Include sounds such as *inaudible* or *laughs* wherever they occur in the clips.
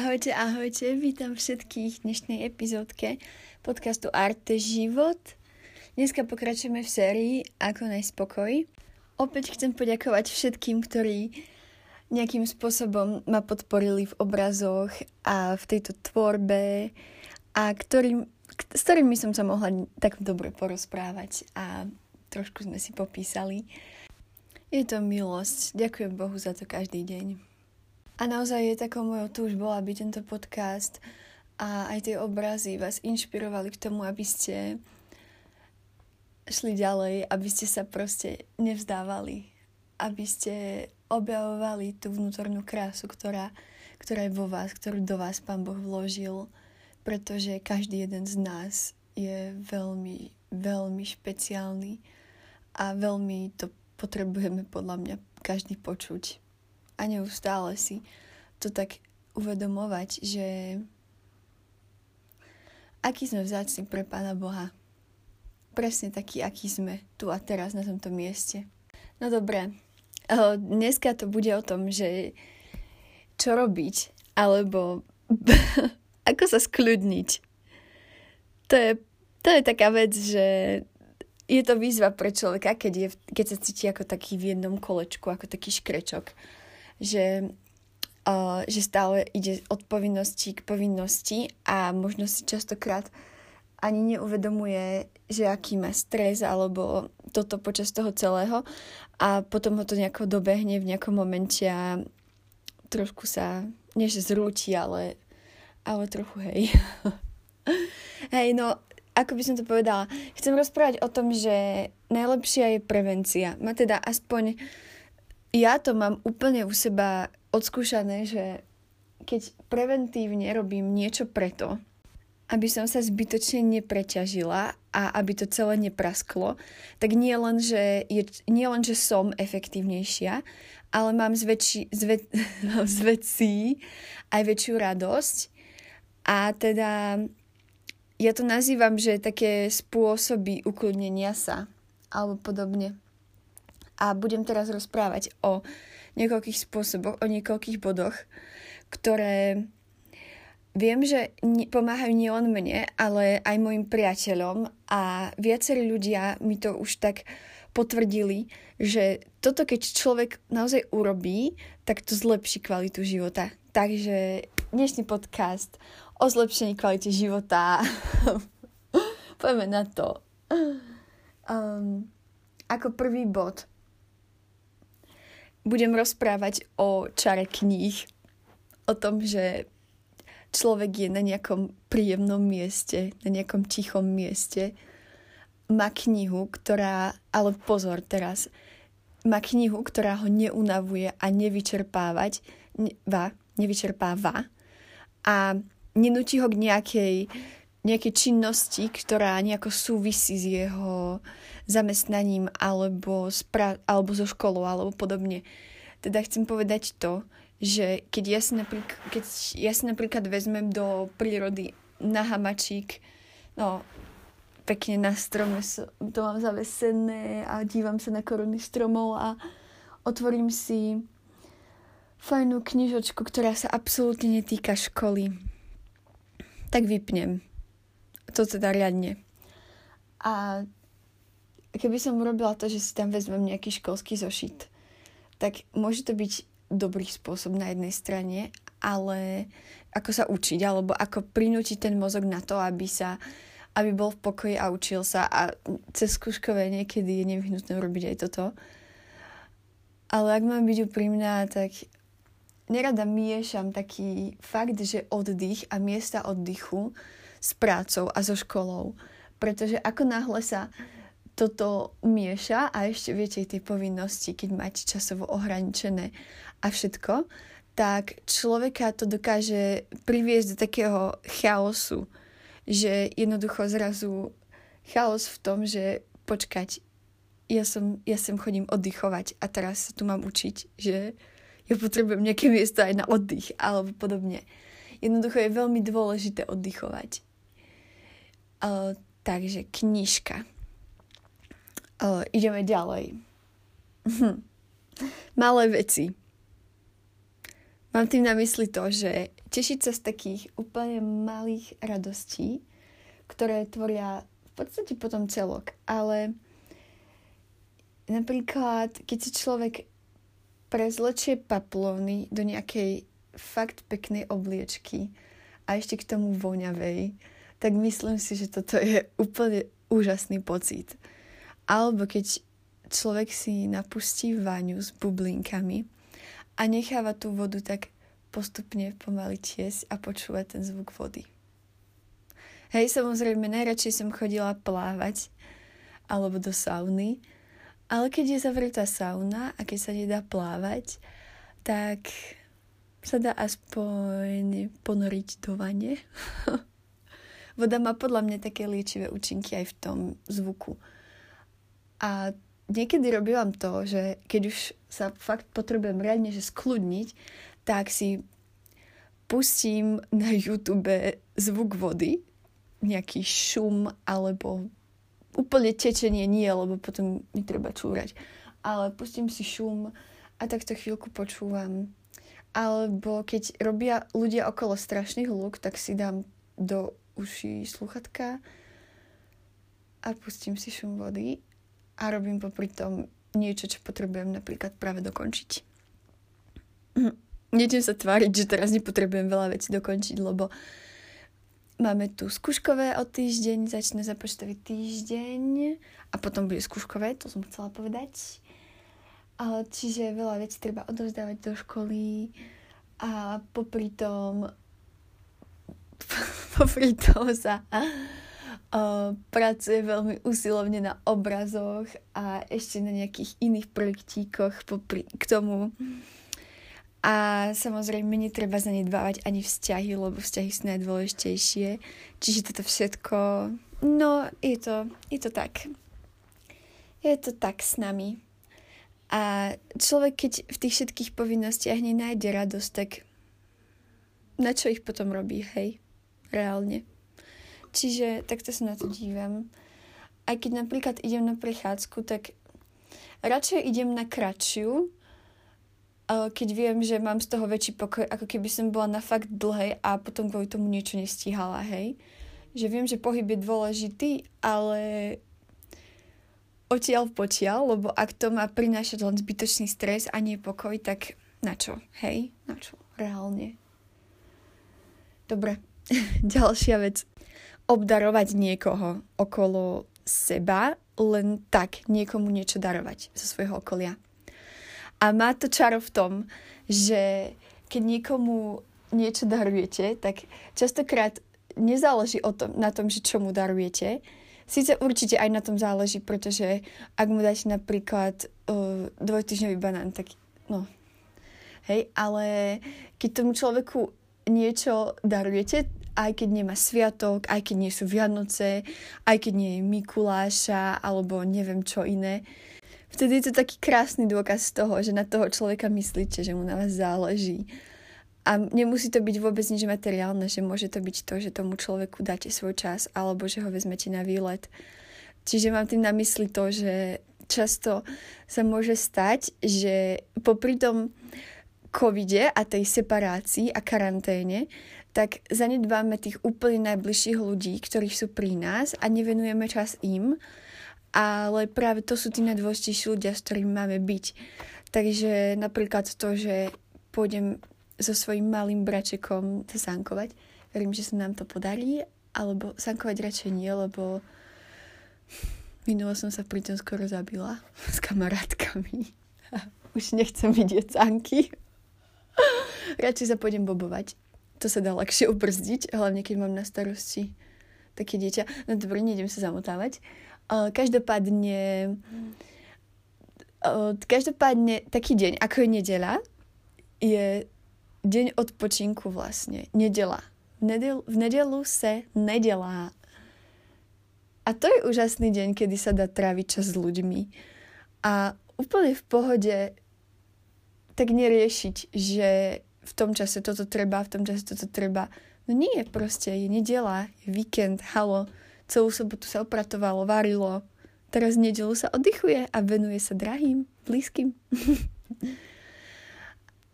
Ahojte, ahojte, vítam všetkých v dnešnej epizódke podcastu Arte Život. Dneska pokračujeme v sérii Ako najspokoj. Opäť chcem poďakovať všetkým, ktorí nejakým spôsobom ma podporili v obrazoch a v tejto tvorbe a ktorým, s ktorými som sa mohla tak dobre porozprávať a trošku sme si popísali. Je to milosť. Ďakujem Bohu za to každý deň. A naozaj je takou mojou túžbou, aby tento podcast a aj tie obrazy vás inšpirovali k tomu, aby ste šli ďalej, aby ste sa proste nevzdávali, aby ste objavovali tú vnútornú krásu, ktorá, ktorá je vo vás, ktorú do vás Pán Boh vložil, pretože každý jeden z nás je veľmi, veľmi špeciálny a veľmi to potrebujeme podľa mňa každý počuť a neustále si to tak uvedomovať, že aký sme vzácni pre Pána Boha. Presne taký, aký sme tu a teraz na tomto mieste. No dobré, dneska to bude o tom, že čo robiť, alebo *laughs* ako sa skľudniť. To je, to je taká vec, že je to výzva pre človeka, keď, je, keď sa cíti ako taký v jednom kolečku, ako taký škrečok že, uh, že stále ide od povinnosti k povinnosti a možno si častokrát ani neuvedomuje, že aký má stres alebo toto počas toho celého a potom ho to nejako dobehne v nejakom momente a trošku sa, nie že zrúti, ale, ale trochu hej. *laughs* hej, no ako by som to povedala, chcem rozprávať o tom, že najlepšia je prevencia. Ma teda aspoň ja to mám úplne u seba odskúšané, že keď preventívne robím niečo preto, aby som sa zbytočne nepreťažila a aby to celé neprasklo, tak nie len, že, je, nie len, že som efektívnejšia, ale mám z, väčší, z, ve, *laughs* z vecí aj väčšiu radosť. A teda ja to nazývam, že také spôsoby ukludnenia sa alebo podobne a budem teraz rozprávať o niekoľkých spôsoboch, o niekoľkých bodoch, ktoré viem, že pomáhajú nielen mne, ale aj mojim priateľom a viacerí ľudia mi to už tak potvrdili, že toto keď človek naozaj urobí, tak to zlepší kvalitu života. Takže dnešný podcast o zlepšení kvality života. *laughs* Poďme na to. Um, ako prvý bod budem rozprávať o čare kníh, o tom, že človek je na nejakom príjemnom mieste, na nejakom tichom mieste, má knihu, ktorá, ale pozor teraz, má knihu, ktorá ho neunavuje a nevyčerpávať, ne, va, nevyčerpáva a nenúti ho k nejakej, nejakej činnosti, ktorá nejako súvisí s jeho zamestnaním alebo, spra- alebo so školou alebo podobne. Teda chcem povedať to, že keď ja si napríklad, keď ja si napríklad vezmem do prírody na hamačík, no pekne na strome to mám zavesené a dívam sa na koruny stromov a otvorím si fajnú knižočku, ktorá sa absolútne netýka školy. Tak vypnem. To teda riadne. A keby som urobila to, že si tam vezmem nejaký školský zošit, tak môže to byť dobrý spôsob na jednej strane, ale ako sa učiť, alebo ako prinútiť ten mozog na to, aby sa aby bol v pokoji a učil sa a cez skúškové niekedy je nevyhnutné urobiť aj toto. Ale ak mám byť úprimná, tak nerada miešam taký fakt, že oddych a miesta oddychu s prácou a so školou. Pretože ako náhle sa toto mieša a ešte viete tie povinnosti, keď máte časovo ohraničené a všetko, tak človeka to dokáže priviesť do takého chaosu, že jednoducho zrazu chaos v tom, že počkať, ja, som, ja sem chodím oddychovať a teraz sa tu mám učiť, že ja potrebujem nejaké miesto aj na oddych alebo podobne. Jednoducho je veľmi dôležité oddychovať. Uh, takže knižka. Uh, ideme ďalej. Hm. Malé veci. Mám tým na mysli to, že tešiť sa z takých úplne malých radostí, ktoré tvoria v podstate potom celok. Ale napríklad, keď si človek prezlečie paplovny do nejakej fakt peknej obliečky a ešte k tomu voňavej, tak myslím si, že toto je úplne úžasný pocit. Alebo keď človek si napustí vaňu s bublinkami a necháva tú vodu tak postupne pomaly tiesť a počúvať ten zvuk vody. Hej, samozrejme, najradšej som chodila plávať alebo do sauny, ale keď je zavretá sauna a keď sa nedá plávať, tak sa dá aspoň ponoriť do vane. *laughs* Voda má podľa mňa také liečivé účinky aj v tom zvuku. A niekedy robím to, že keď už sa fakt potrebujem reálne že skľudniť, tak si pustím na YouTube zvuk vody, nejaký šum alebo úplne tečenie nie, lebo potom mi treba čúrať. Ale pustím si šum a takto chvíľku počúvam. Alebo keď robia ľudia okolo strašný hluk, tak si dám do uší sluchatka a pustím si šum vody a robím popri tom niečo, čo potrebujem napríklad práve dokončiť. Nejdem sa tváriť, že teraz nepotrebujem veľa vecí dokončiť, lebo máme tu skúškové o týždeň, začne započtový týždeň a potom bude skúškové, to som chcela povedať. Ale čiže veľa vecí treba odovzdávať do školy a popri tom sa uh, pracuje veľmi usilovne na obrazoch a ešte na nejakých iných projektíkoch popri, k tomu. A samozrejme netreba zanedbávať ani vzťahy, lebo vzťahy sú najdôležitejšie. Čiže toto všetko, no je to, je to tak. Je to tak s nami. A človek, keď v tých všetkých povinnostiach nenájde radosť, tak na čo ich potom robí, hej? Reálne. Čiže takto sa na to dívam. Aj keď napríklad idem na prechádzku, tak radšej idem na kratšiu, keď viem, že mám z toho väčší pokoj, ako keby som bola na fakt dlhej a potom kvôli tomu niečo nestíhala, hej. Že viem, že pohyb je dôležitý, ale odtiaľ potiaľ, lebo ak to má prinášať len zbytočný stres a nie pokoj, tak na čo, hej? Na čo, reálne. Dobre, *laughs* ďalšia vec obdarovať niekoho okolo seba, len tak niekomu niečo darovať zo svojho okolia. A má to čaro v tom, že keď niekomu niečo darujete, tak častokrát nezáleží o tom, na tom, že čo mu darujete. Sice určite aj na tom záleží, pretože ak mu dáte napríklad uh, dvojtyžňový banán, tak no, hej, ale keď tomu človeku niečo darujete, aj keď nemá sviatok, aj keď nie sú Vianoce, aj keď nie je Mikuláša alebo neviem čo iné. Vtedy je to taký krásny dôkaz toho, že na toho človeka myslíte, že mu na vás záleží. A nemusí to byť vôbec nič materiálne, že môže to byť to, že tomu človeku dáte svoj čas alebo že ho vezmete na výlet. Čiže mám tým na mysli to, že často sa môže stať, že popri tom covide a tej separácii a karanténe tak zanedbáme tých úplne najbližších ľudí, ktorí sú pri nás a nevenujeme čas im, ale práve to sú tí najdôležitejší ľudia, s ktorými máme byť. Takže napríklad to, že pôjdem so svojím malým bračekom sankovať, verím, že sa nám to podarí, alebo sankovať radšej nie, lebo minulo som sa pri tom skoro zabila s kamarátkami. Už nechcem vidieť sanky. Radšej sa pôjdem bobovať to sa dá ľahšie ubrzdiť, hlavne keď mám na starosti také dieťa. No dobre, nejdem sa zamotávať. Uh, každopádne, uh, každopádne taký deň, ako je nedela, je deň odpočinku vlastne. Nedela. V, nedel, v nedelu se nedelá. A to je úžasný deň, kedy sa dá tráviť čas s ľuďmi. A úplne v pohode tak neriešiť, že v tom čase toto treba, v tom čase toto treba. No nie, proste je nedela, je víkend, halo, celú sobotu sa opratovalo, varilo, teraz nedelu sa oddychuje a venuje sa drahým, blízkym. *laughs*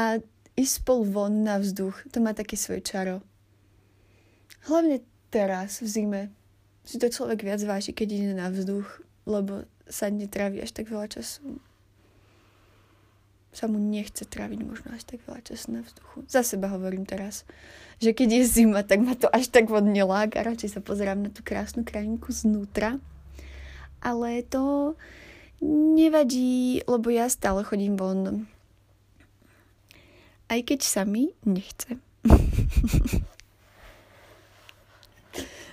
a ísť spolu von na vzduch, to má také svoje čaro. Hlavne teraz, v zime, si to človek viac váži, keď ide na vzduch, lebo sa netrávi až tak veľa času. Sa mu nechce tráviť možno až tak veľa času na vzduchu. Za seba hovorím teraz, že keď je zima, tak ma to až tak vodne láka. Radšej sa pozerám na tú krásnu krajinku znútra. Ale to nevadí, lebo ja stále chodím von aj keď sa mi nechce. *laughs*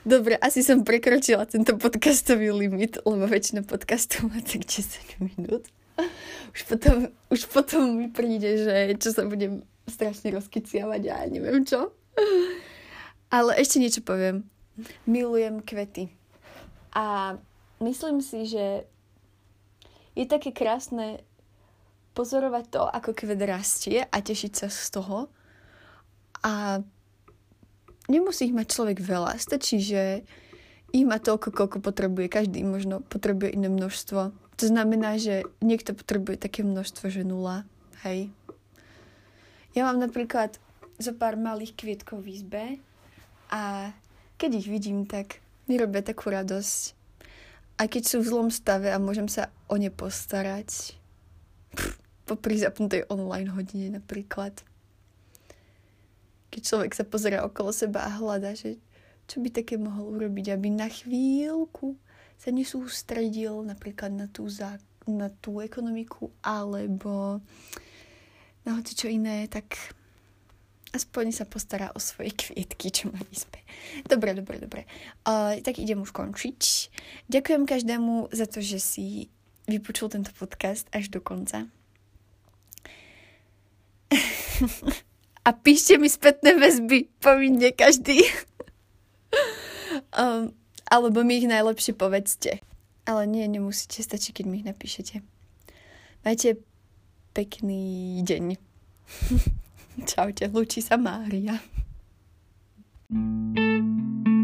Dobre, asi som prekročila tento podcastový limit, lebo väčšina podcastov má tak 10 minút. *laughs* Už potom, už potom mi príde, že čo sa budem strašne rozkyciavať a ja neviem čo. Ale ešte niečo poviem. Milujem kvety. A myslím si, že je také krásne pozorovať to, ako kvet rastie a tešiť sa z toho. A nemusí ich mať človek veľa. Stačí, že ich má toľko, koľko potrebuje. Každý možno potrebuje iné množstvo. To znamená, že niekto potrebuje také množstvo, že nula. Hej. Ja mám napríklad zo pár malých kvietkov v izbe a keď ich vidím, tak mi robia takú radosť. A keď sú v zlom stave a môžem sa o ne postarať, pff, popri zapnutej online hodine napríklad. Keď človek sa pozera okolo seba a hľada, že čo by také mohol urobiť, aby na chvíľku sa nesústredil napríklad na tú, zá, na tú ekonomiku alebo na hoci čo iné, tak aspoň sa postará o svoje *laughs* kvietky, čo má v izbe. Dobre, dobre, dobre. Uh, tak idem už končiť. Ďakujem každému za to, že si vypočul tento podcast až do konca. *laughs* A píšte mi spätné väzby, povinne každý. *laughs* um, alebo mi ich najlepšie povedzte. Ale nie, nemusíte, stačí, keď mi ich napíšete. Majte pekný deň. *laughs* Čaute, lúči sa Mária. thank you